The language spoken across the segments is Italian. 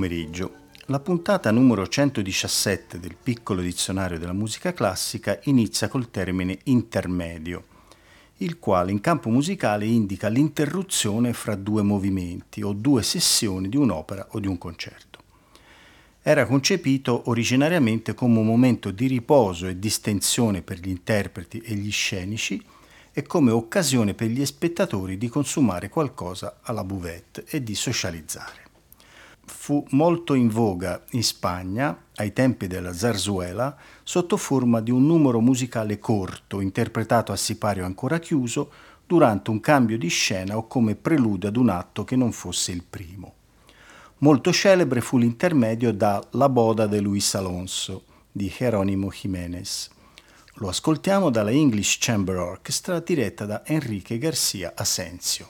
Pomeriggio. La puntata numero 117 del piccolo dizionario della musica classica inizia col termine intermedio, il quale in campo musicale indica l'interruzione fra due movimenti o due sessioni di un'opera o di un concerto. Era concepito originariamente come un momento di riposo e distensione per gli interpreti e gli scenici e come occasione per gli spettatori di consumare qualcosa alla buvette e di socializzare fu molto in voga in Spagna ai tempi della zarzuela sotto forma di un numero musicale corto interpretato a sipario ancora chiuso durante un cambio di scena o come preludio ad un atto che non fosse il primo. Molto celebre fu l'intermedio da La boda de Luis Alonso di Jerónimo Jiménez. Lo ascoltiamo dalla English Chamber Orchestra diretta da Enrique Garcia Asensio.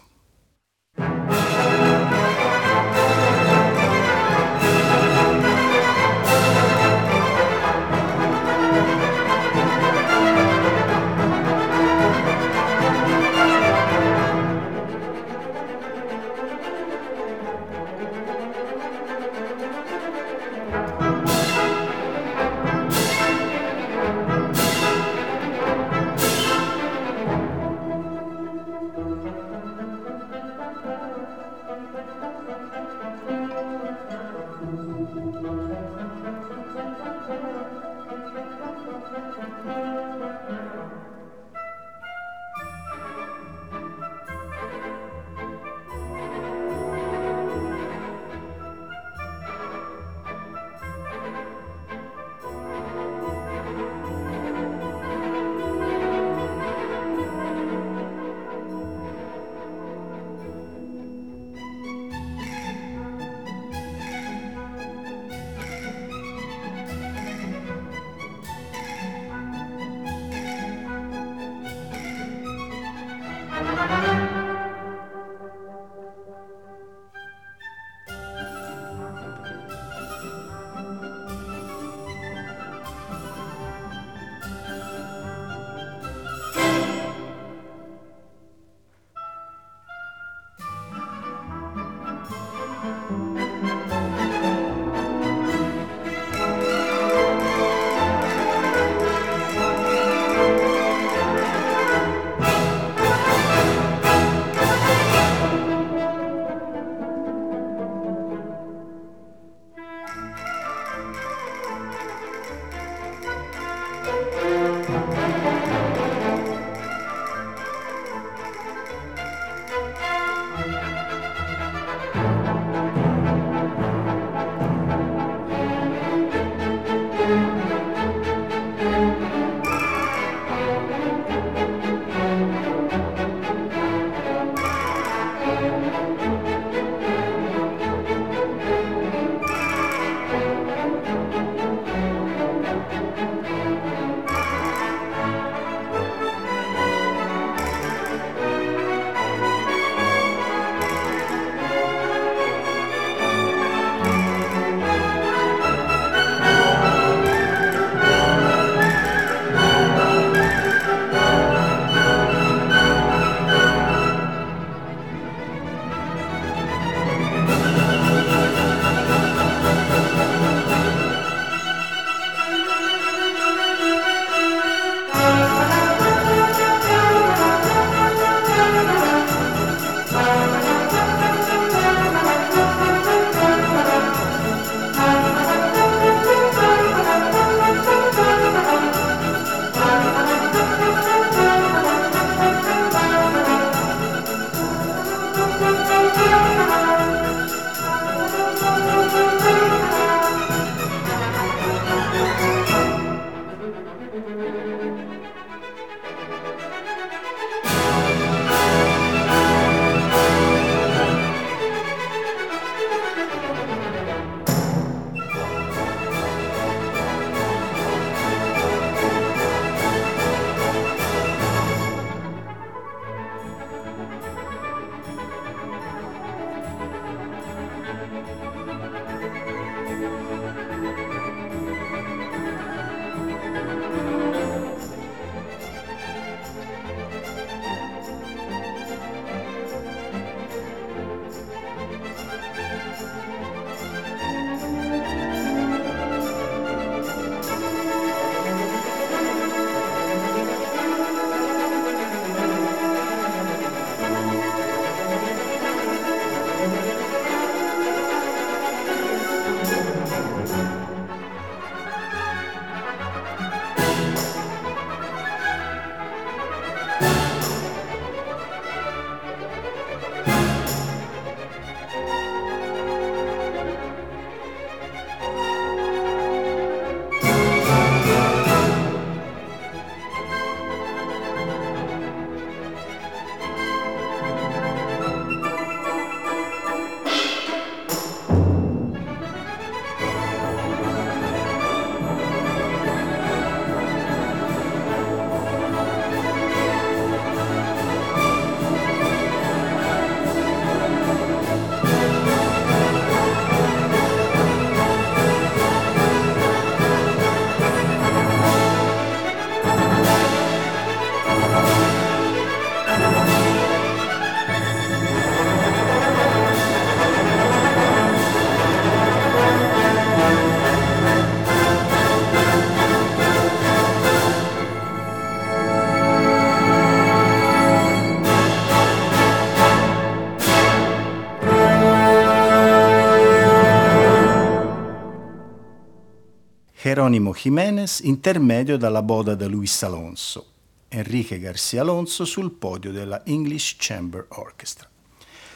Jerónimo Jiménez intermedio dalla boda da Luis Alonso, Enrique Garcia Alonso sul podio della English Chamber Orchestra.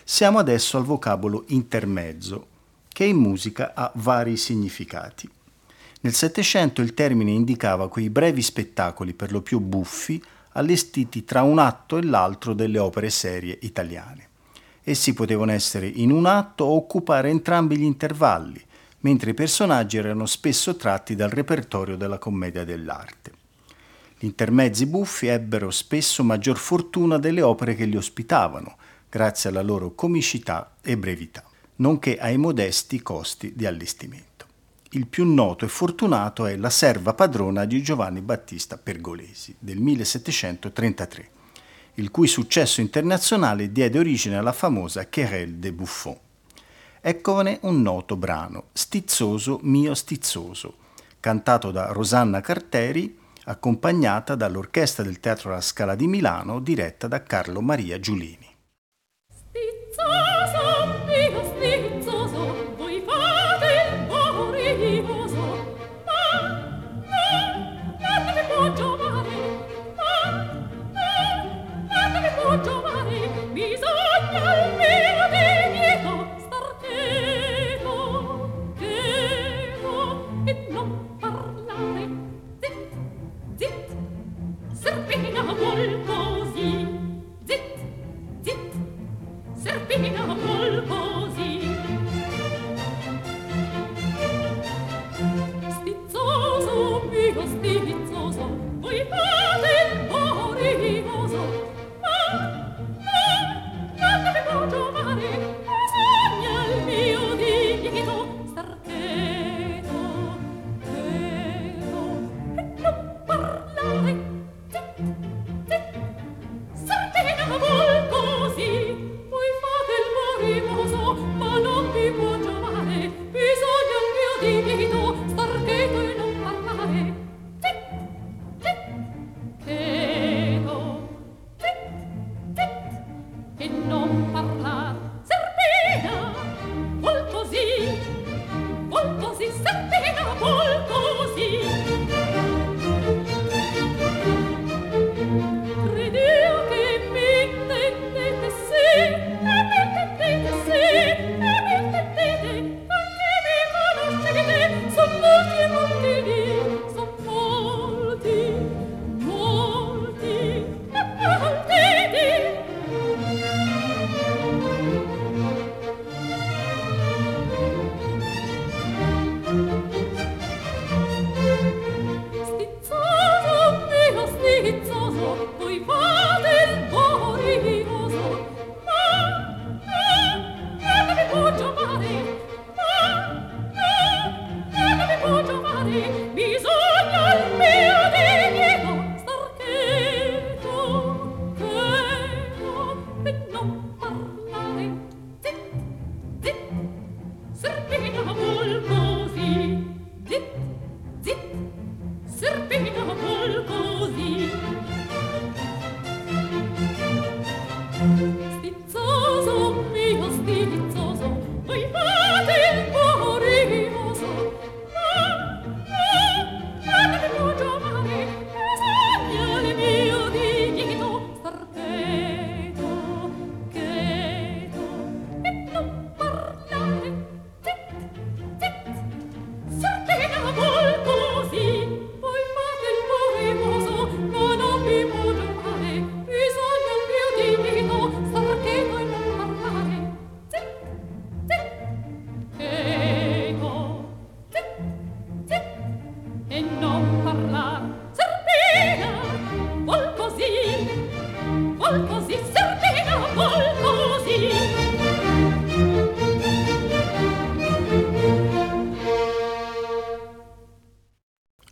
Siamo adesso al vocabolo intermezzo, che in musica ha vari significati. Nel Settecento il termine indicava quei brevi spettacoli per lo più buffi allestiti tra un atto e l'altro delle opere serie italiane. Essi potevano essere in un atto o occupare entrambi gli intervalli, mentre i personaggi erano spesso tratti dal repertorio della commedia dell'arte. Gli intermezzi buffi ebbero spesso maggior fortuna delle opere che li ospitavano, grazie alla loro comicità e brevità, nonché ai modesti costi di allestimento. Il più noto e fortunato è La serva padrona di Giovanni Battista Pergolesi del 1733, il cui successo internazionale diede origine alla famosa Querelle des Buffons. Eccone un noto brano, Stizzoso mio stizzoso, cantato da Rosanna Carteri, accompagnata dall'Orchestra del Teatro La Scala di Milano, diretta da Carlo Maria Giulini. Stizzoso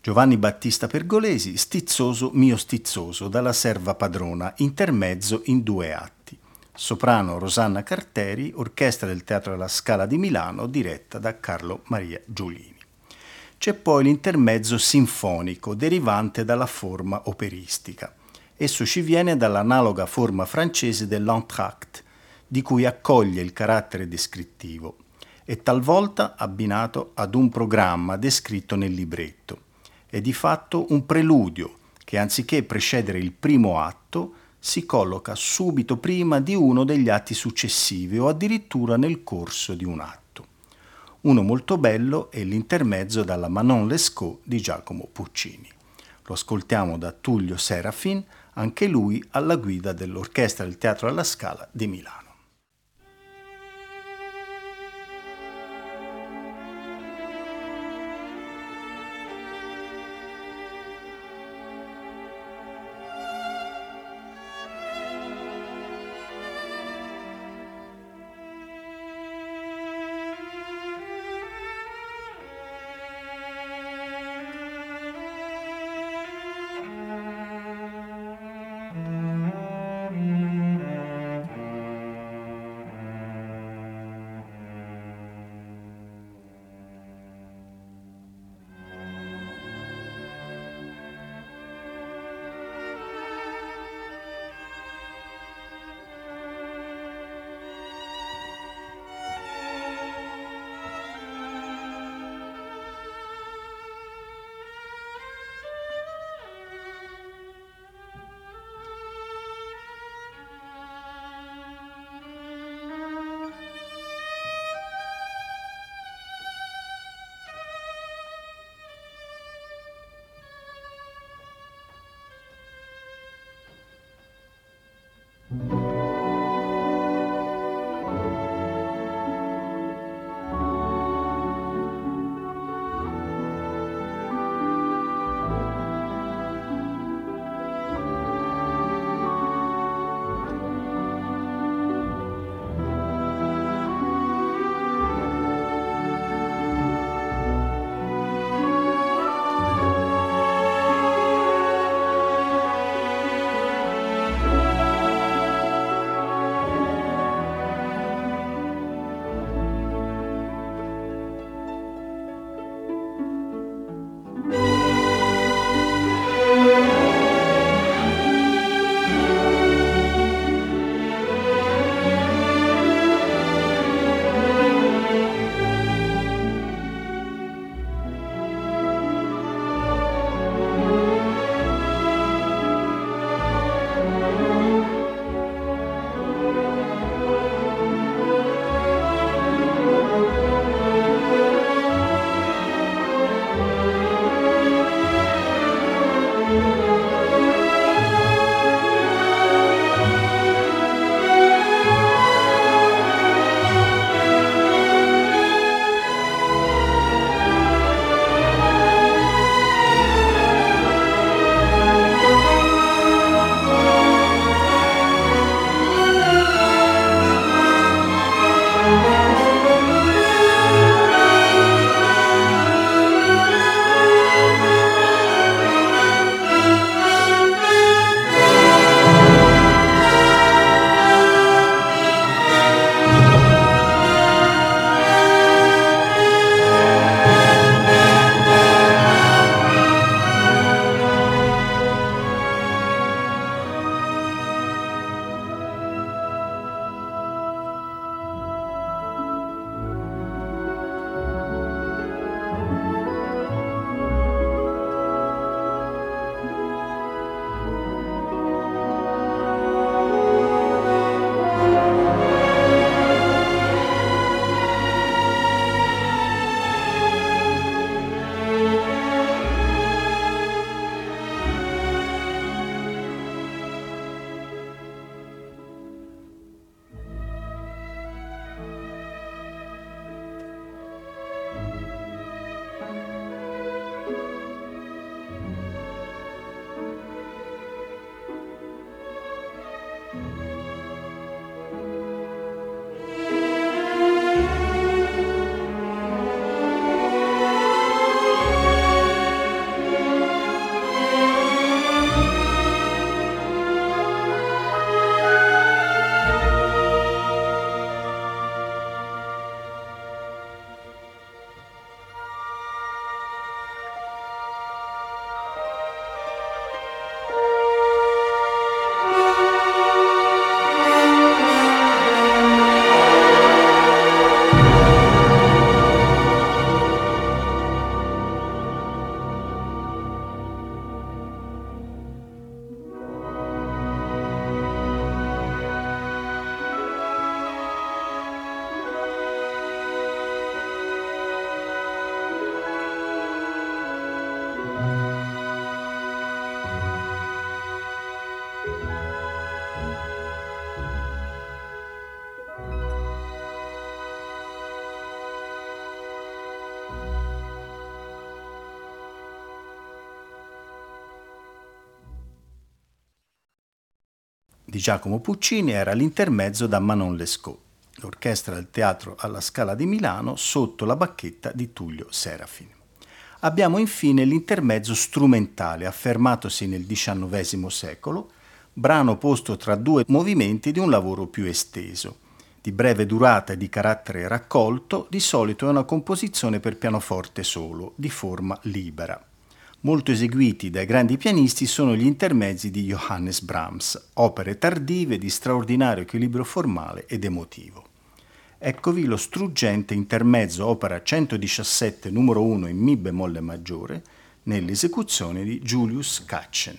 Giovanni Battista Pergolesi, Stizzoso mio stizzoso, dalla serva padrona, intermezzo in due atti. Soprano Rosanna Carteri, orchestra del Teatro alla Scala di Milano, diretta da Carlo Maria Giulini. C'è poi l'intermezzo sinfonico, derivante dalla forma operistica. Esso ci viene dall'analoga forma francese dell'entr'acte, di cui accoglie il carattere descrittivo, e talvolta abbinato ad un programma descritto nel libretto è di fatto un preludio che anziché precedere il primo atto si colloca subito prima di uno degli atti successivi o addirittura nel corso di un atto. Uno molto bello è l'intermezzo dalla Manon Lescaut di Giacomo Puccini. Lo ascoltiamo da Tullio Serafin, anche lui alla guida dell'Orchestra del Teatro alla Scala di Milano. Di Giacomo Puccini era l'intermezzo da Manon Lescaut, l'orchestra del teatro alla Scala di Milano sotto la bacchetta di Tullio Serafin. Abbiamo infine l'intermezzo strumentale affermatosi nel XIX secolo, brano posto tra due movimenti di un lavoro più esteso. Di breve durata e di carattere raccolto, di solito è una composizione per pianoforte solo, di forma libera. Molto eseguiti dai grandi pianisti sono gli intermezzi di Johannes Brahms, opere tardive di straordinario equilibrio formale ed emotivo. Eccovi lo struggente intermezzo opera 117 numero 1 in Mi bemolle maggiore nell'esecuzione di Julius Katchen.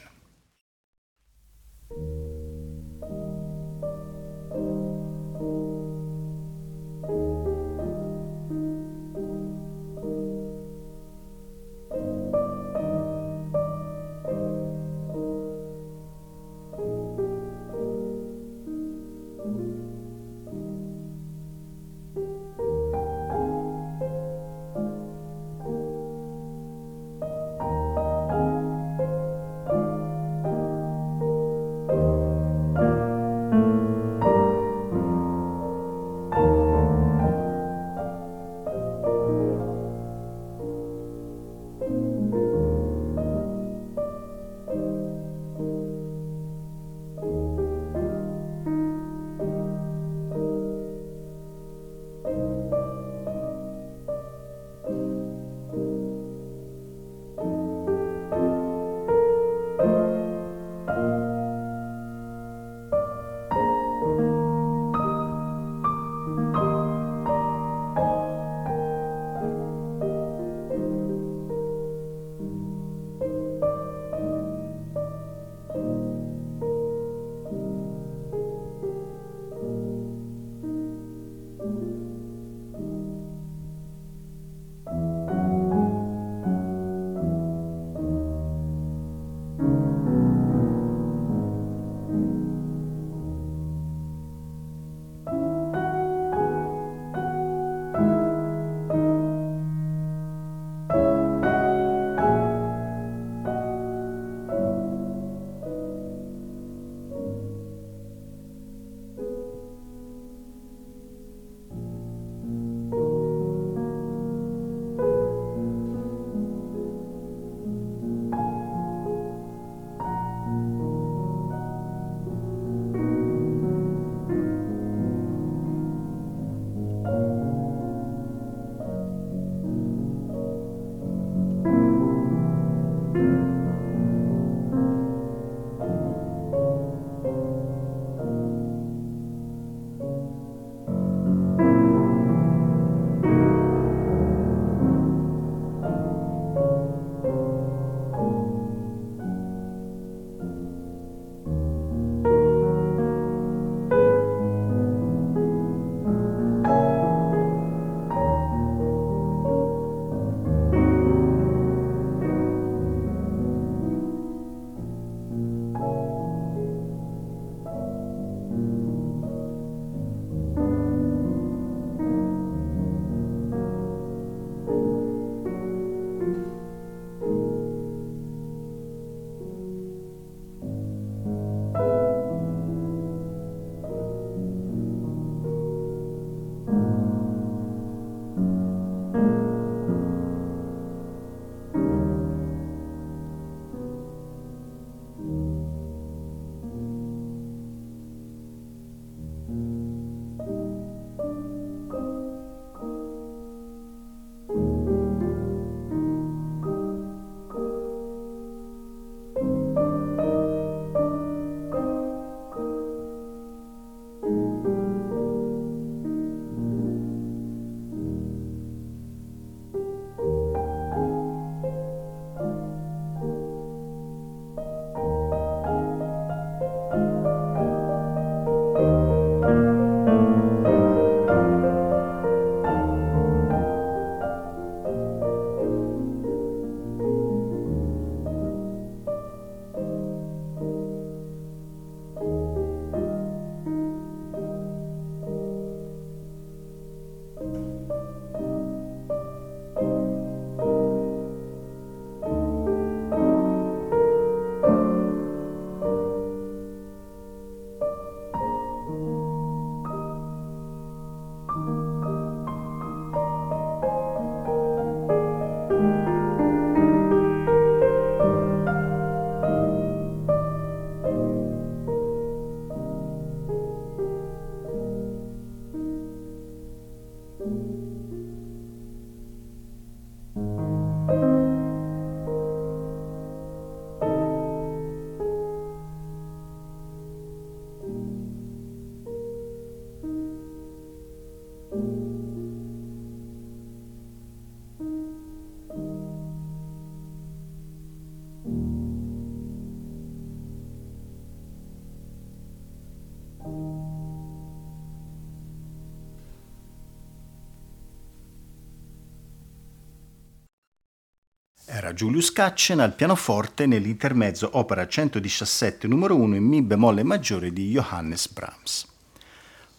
Era Julius Katchen al pianoforte nell'intermezzo opera 117 numero 1 in Mi bemolle maggiore di Johannes Brahms.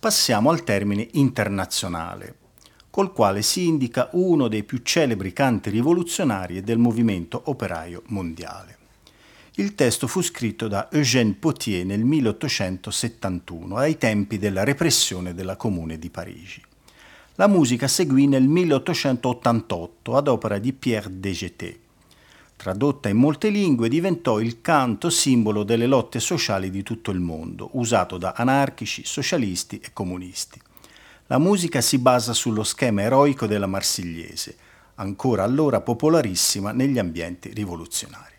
Passiamo al termine internazionale, col quale si indica uno dei più celebri canti rivoluzionari del movimento operaio mondiale. Il testo fu scritto da Eugène Potier nel 1871, ai tempi della repressione della Comune di Parigi. La musica seguì nel 1888 ad opera di Pierre Degeté. Tradotta in molte lingue, diventò il canto simbolo delle lotte sociali di tutto il mondo, usato da anarchici, socialisti e comunisti. La musica si basa sullo schema eroico della Marsigliese, ancora allora popolarissima negli ambienti rivoluzionari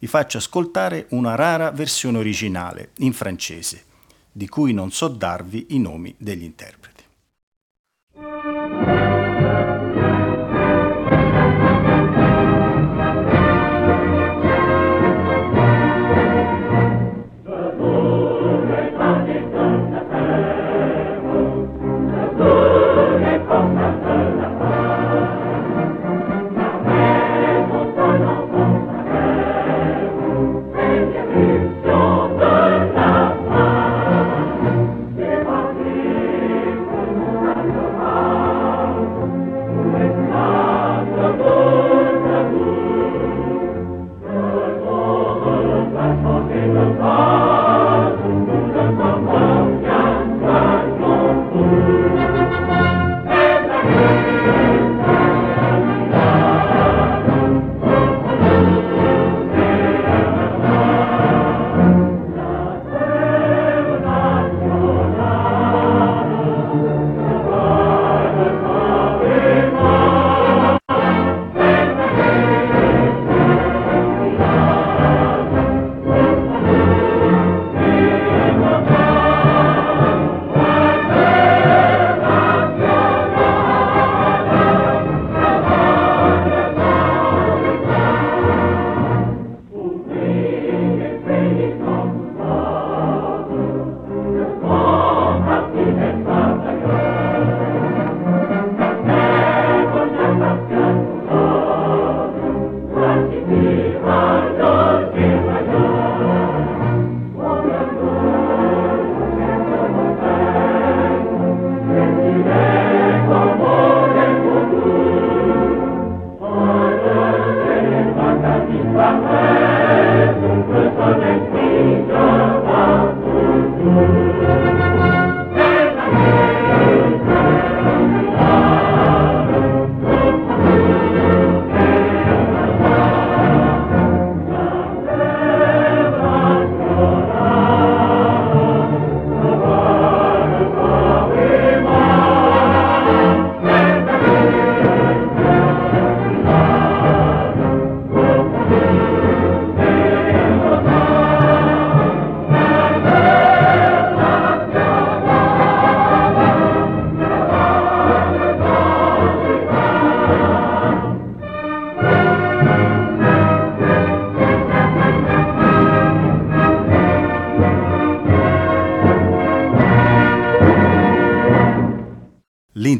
vi faccio ascoltare una rara versione originale in francese, di cui non so darvi i nomi degli interpreti.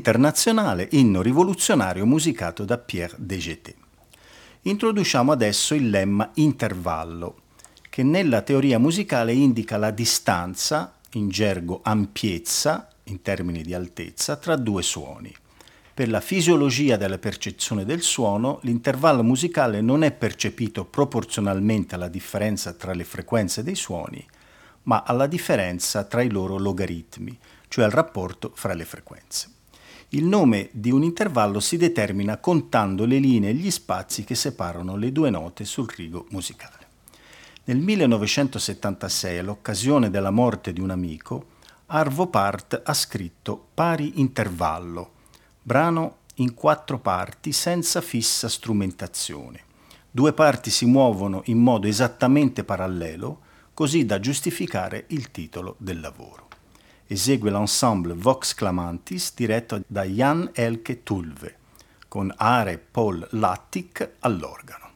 Internazionale inno rivoluzionario musicato da Pierre Degeté. Introduciamo adesso il lemma intervallo, che nella teoria musicale indica la distanza, in gergo ampiezza, in termini di altezza, tra due suoni. Per la fisiologia della percezione del suono, l'intervallo musicale non è percepito proporzionalmente alla differenza tra le frequenze dei suoni, ma alla differenza tra i loro logaritmi, cioè al rapporto fra le frequenze. Il nome di un intervallo si determina contando le linee e gli spazi che separano le due note sul rigo musicale. Nel 1976, all'occasione della morte di un amico, Arvo Part ha scritto Pari intervallo, brano in quattro parti senza fissa strumentazione. Due parti si muovono in modo esattamente parallelo, così da giustificare il titolo del lavoro esegue l'ensemble Vox Clamantis diretto da Jan Elke Tulve, con Are Paul Lattic all'organo.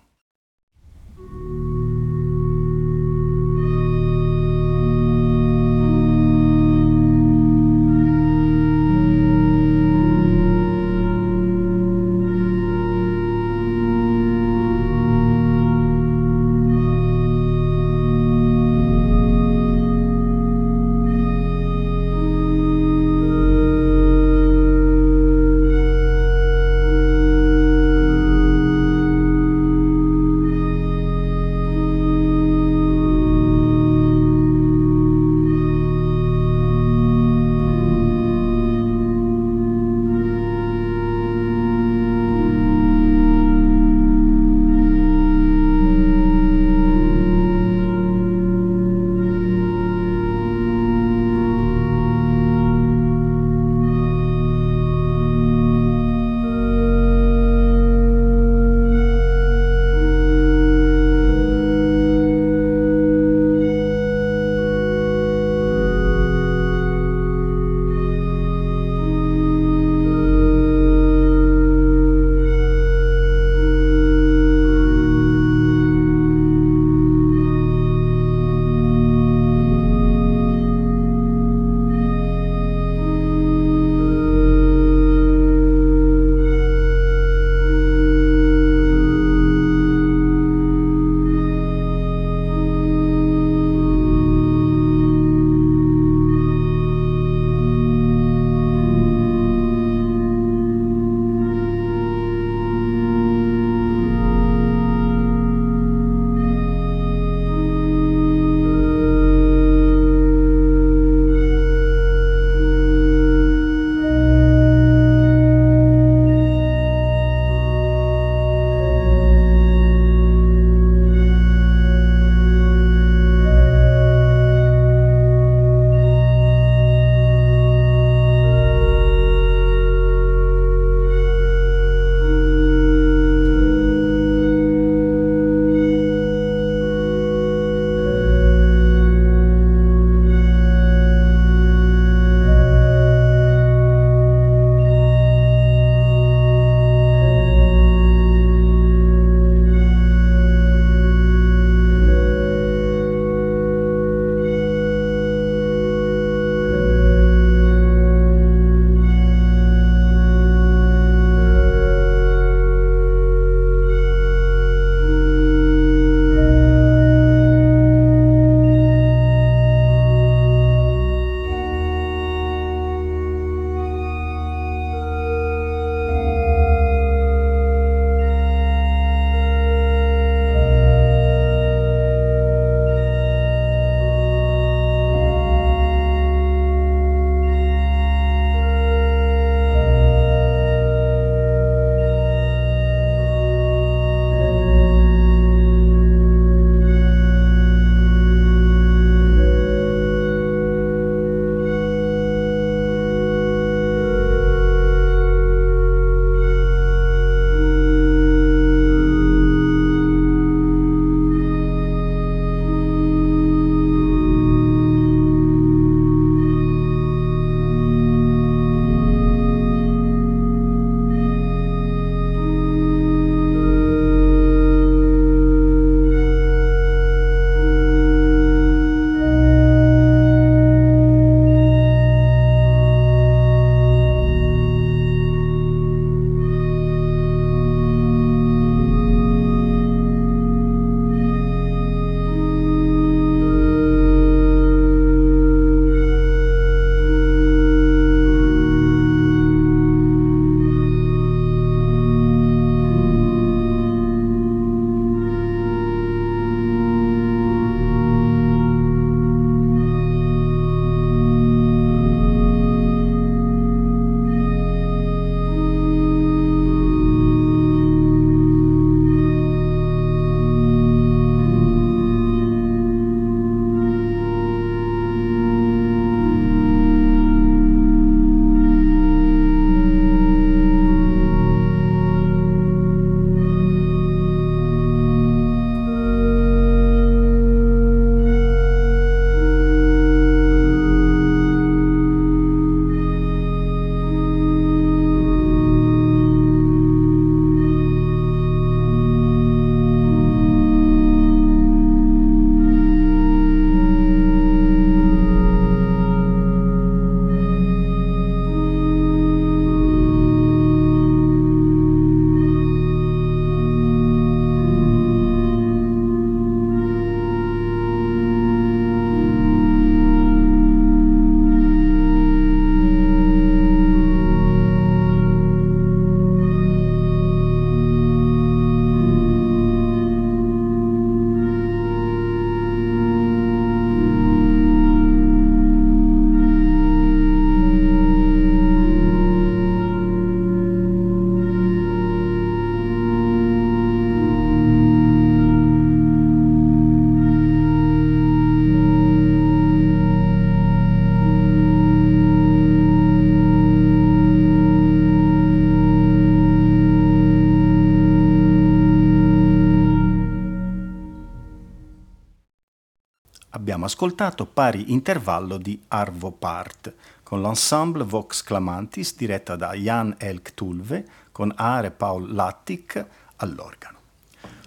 Abbiamo ascoltato pari intervallo di Arvo Part con l'ensemble Vox Clamantis diretta da Jan Elk Tulve con Are Paul Lattic all'organo.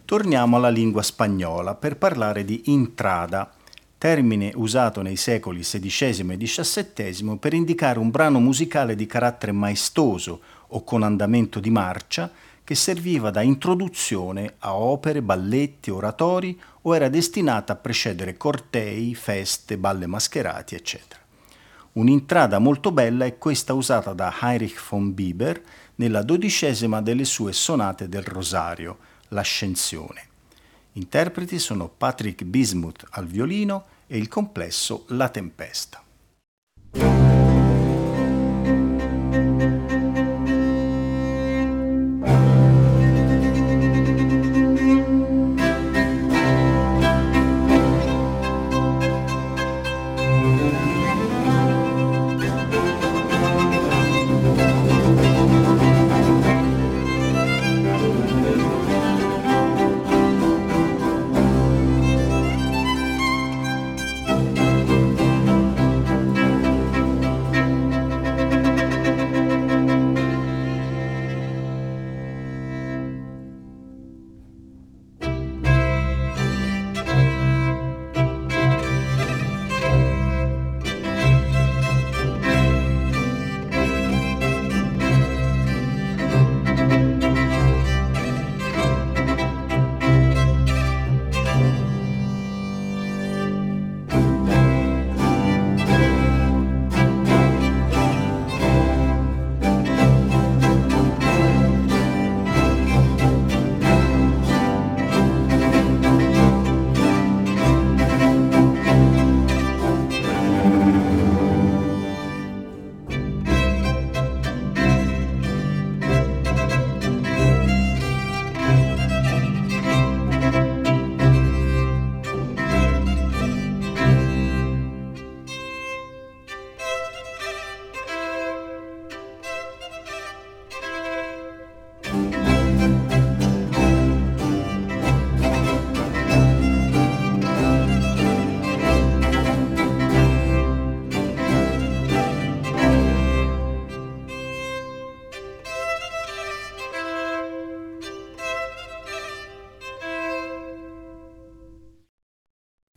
Torniamo alla lingua spagnola per parlare di intrada, termine usato nei secoli XVI e XVII per indicare un brano musicale di carattere maestoso o con andamento di marcia che serviva da introduzione a opere, balletti, oratori o era destinata a precedere cortei, feste, balle mascherati, eccetera. Un'intrada molto bella è questa usata da Heinrich von Bieber nella dodicesima delle sue sonate del Rosario, L'Ascensione. Interpreti sono Patrick Bismuth al violino e il complesso La Tempesta.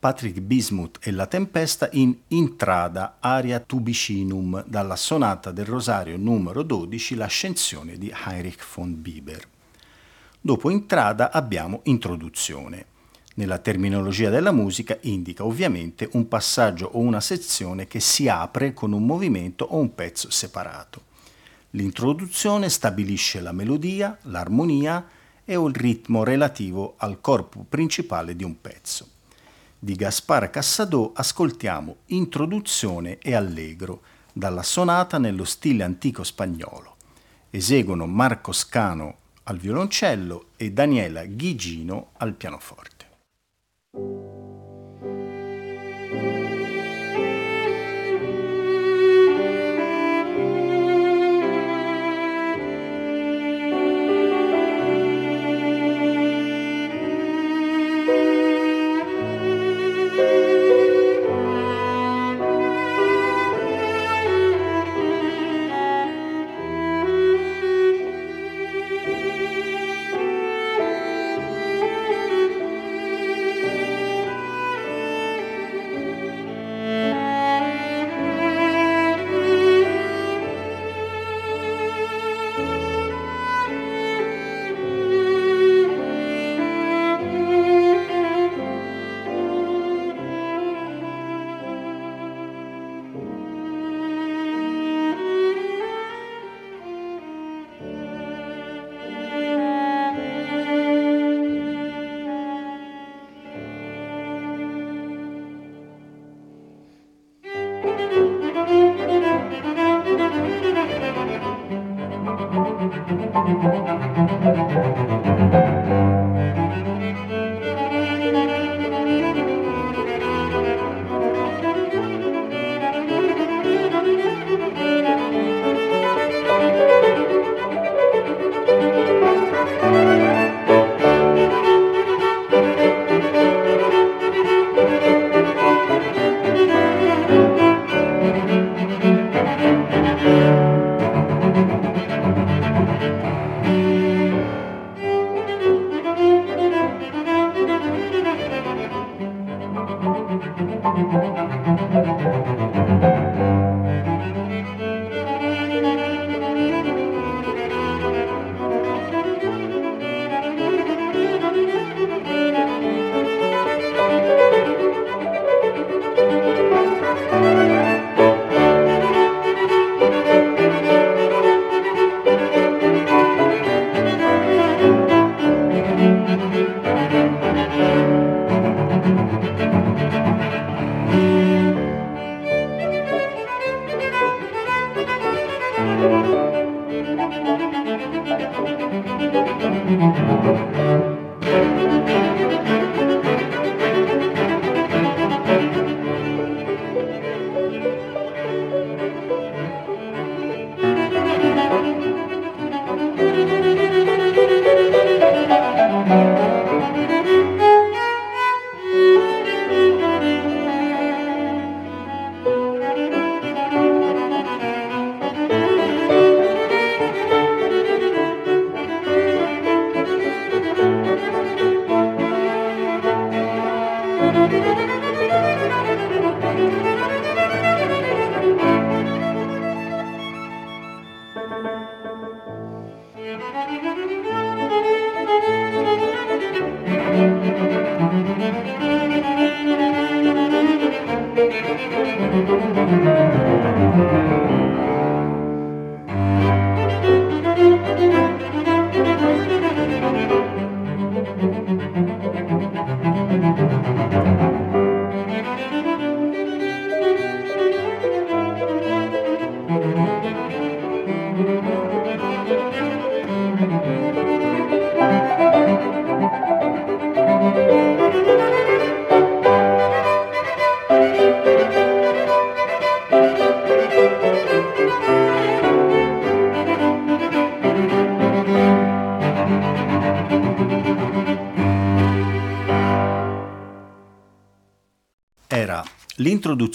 Patrick Bismuth e la Tempesta in Intrada Aria Tubicinum dalla sonata del Rosario numero 12 L'ascensione di Heinrich von Bieber. Dopo Intrada abbiamo Introduzione. Nella terminologia della musica indica ovviamente un passaggio o una sezione che si apre con un movimento o un pezzo separato. L'introduzione stabilisce la melodia, l'armonia e o il ritmo relativo al corpo principale di un pezzo di Gaspar Cassadò ascoltiamo Introduzione e Allegro dalla sonata nello stile antico spagnolo. Eseguono Marco Scano al violoncello e Daniela Ghigino al pianoforte.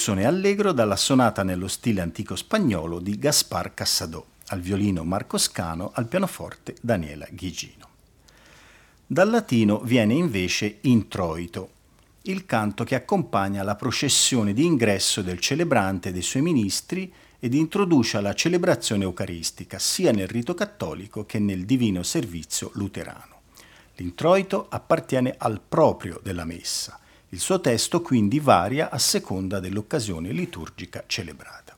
L'introduzione allegro dalla sonata nello stile antico spagnolo di Gaspar Cassadò, al violino Marco Scano, al pianoforte Daniela Ghigino. Dal latino viene invece introito, il canto che accompagna la processione di ingresso del celebrante e dei suoi ministri ed introduce la celebrazione eucaristica sia nel rito cattolico che nel divino servizio luterano. L'introito appartiene al proprio della messa, il suo testo quindi varia a seconda dell'occasione liturgica celebrata.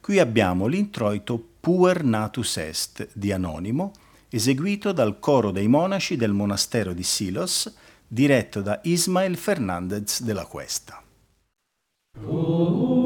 Qui abbiamo l'introito Puer Natus Est di Anonimo, eseguito dal coro dei monaci del monastero di Silos, diretto da Ismael Fernandez de la Cuesta. Puer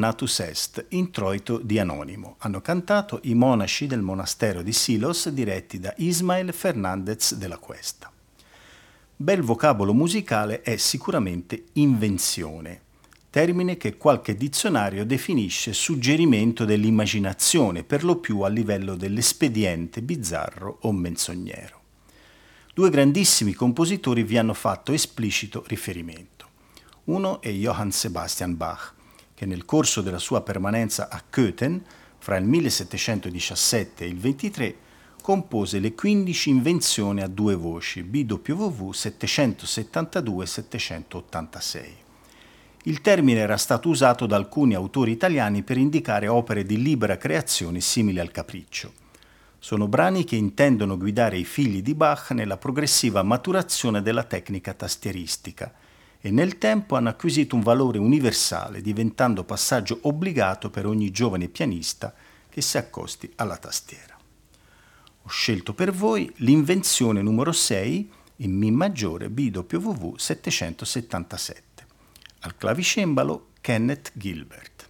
natus est, introito di Anonimo. Hanno cantato i monaci del monastero di Silos diretti da Ismael Fernandez della Cuesta. Bel vocabolo musicale è sicuramente invenzione, termine che qualche dizionario definisce suggerimento dell'immaginazione, per lo più a livello dell'espediente bizzarro o menzognero. Due grandissimi compositori vi hanno fatto esplicito riferimento. Uno è Johann Sebastian Bach, che nel corso della sua permanenza a Köthen, fra il 1717 e il 23, compose le 15 invenzioni a due voci BWV 772-786. Il termine era stato usato da alcuni autori italiani per indicare opere di libera creazione simili al capriccio. Sono brani che intendono guidare i figli di Bach nella progressiva maturazione della tecnica tastieristica e nel tempo hanno acquisito un valore universale, diventando passaggio obbligato per ogni giovane pianista che si accosti alla tastiera. Ho scelto per voi l'invenzione numero 6 in Mi maggiore BWV 777. Al clavicembalo Kenneth Gilbert.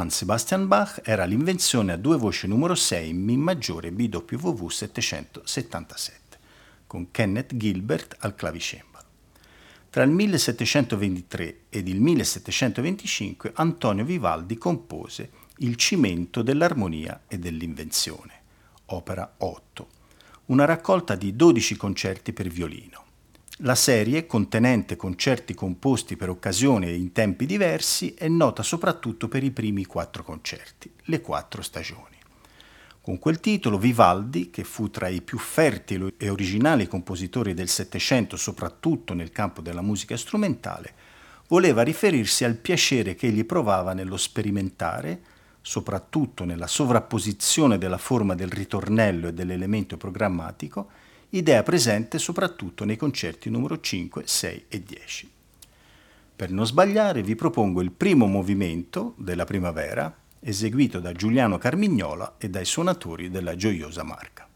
Johann Sebastian Bach era l'invenzione a due voci numero 6 in Mi maggiore BWV 777, con Kenneth Gilbert al clavicembalo. Tra il 1723 ed il 1725 Antonio Vivaldi compose Il cimento dell'armonia e dell'invenzione, opera 8, una raccolta di 12 concerti per violino. La serie, contenente concerti composti per occasione e in tempi diversi, è nota soprattutto per i primi quattro concerti, le quattro stagioni. Con quel titolo Vivaldi, che fu tra i più fertili e originali compositori del Settecento, soprattutto nel campo della musica strumentale, voleva riferirsi al piacere che egli provava nello sperimentare, soprattutto nella sovrapposizione della forma del ritornello e dell'elemento programmatico, idea presente soprattutto nei concerti numero 5, 6 e 10. Per non sbagliare vi propongo il primo movimento della primavera, eseguito da Giuliano Carmignola e dai suonatori della Gioiosa Marca.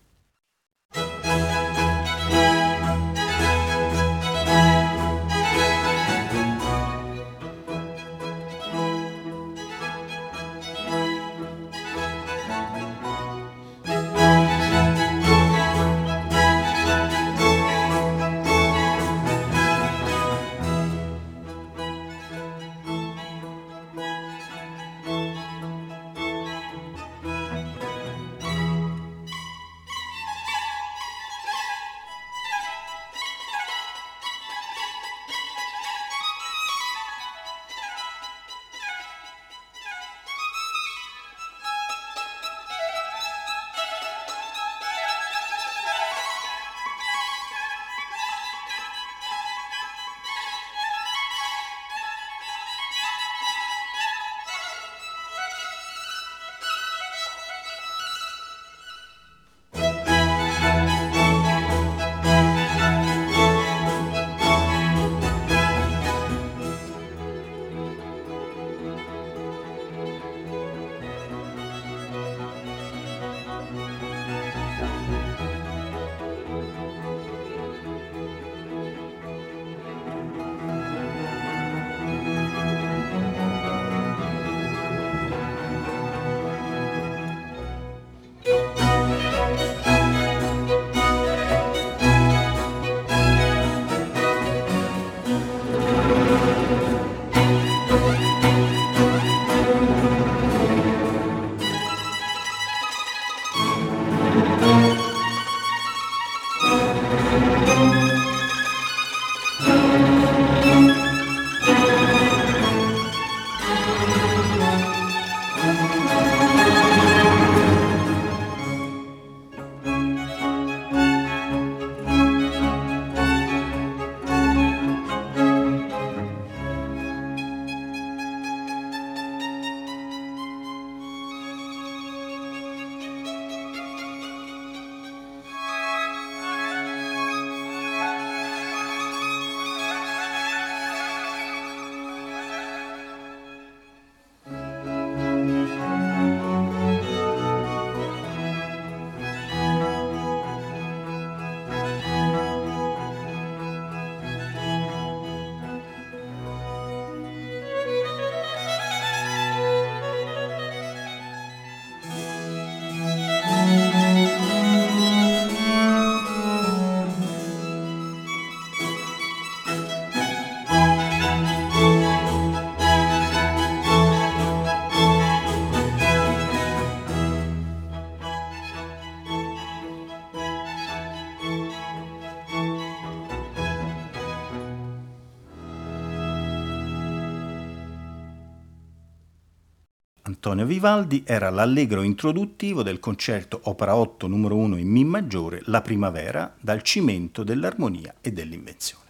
Antonio Vivaldi era l'allegro introduttivo del concerto Opera 8 numero 1 in Mi maggiore La primavera dal cimento dell'armonia e dell'invenzione.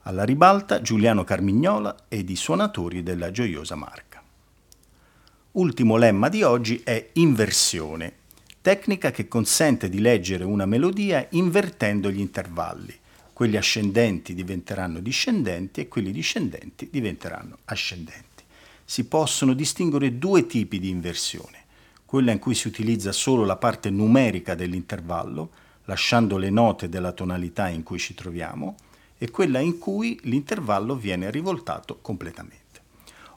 Alla ribalta Giuliano Carmignola ed i suonatori della gioiosa marca. Ultimo lemma di oggi è inversione, tecnica che consente di leggere una melodia invertendo gli intervalli. Quelli ascendenti diventeranno discendenti e quelli discendenti diventeranno ascendenti si possono distinguere due tipi di inversione, quella in cui si utilizza solo la parte numerica dell'intervallo, lasciando le note della tonalità in cui ci troviamo, e quella in cui l'intervallo viene rivoltato completamente.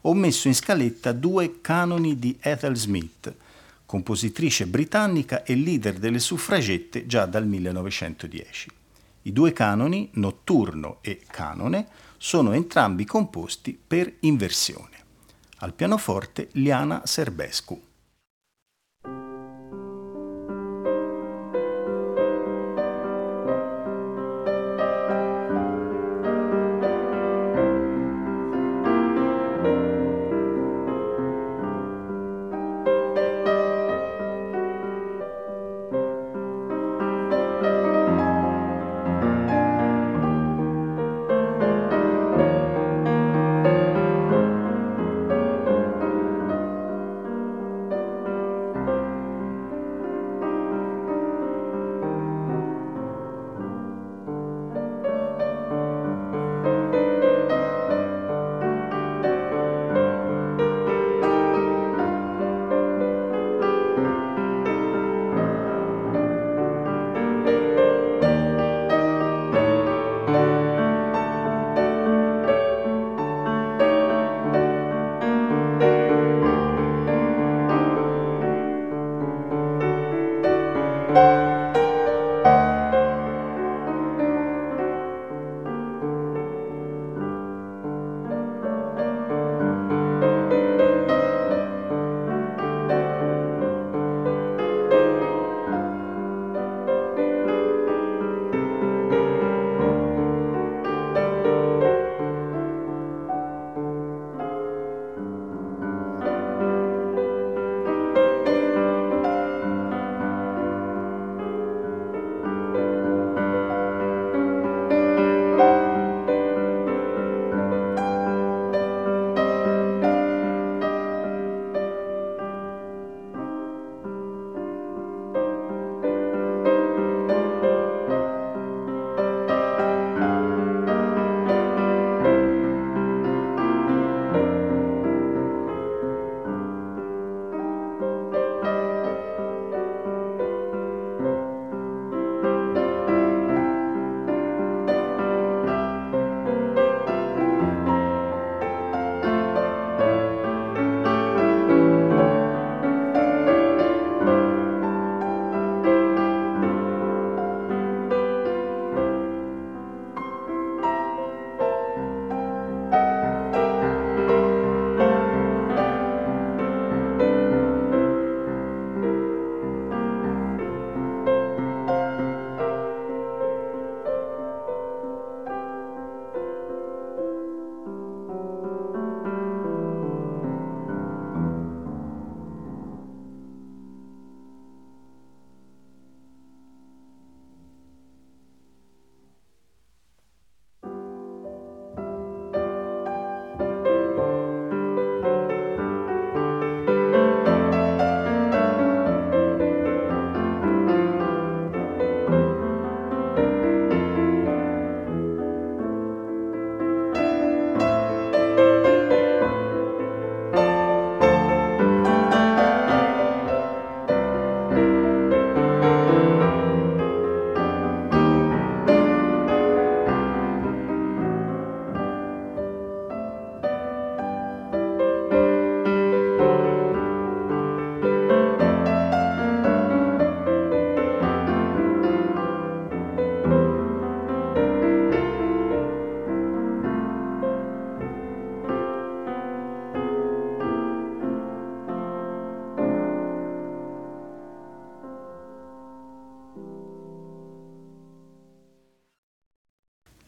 ho messo in scaletta due canoni di Ethel Smith, compositrice britannica e leader delle suffragette già dal 1910. I due canoni, notturno e canone, sono entrambi composti per inversione. Al pianoforte Liana Serbescu.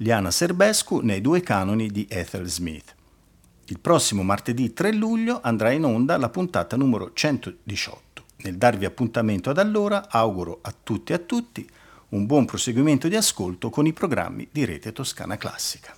Liana Serbescu nei due canoni di Ethel Smith. Il prossimo martedì 3 luglio andrà in onda la puntata numero 118. Nel darvi appuntamento ad allora auguro a tutti e a tutti un buon proseguimento di ascolto con i programmi di Rete Toscana Classica.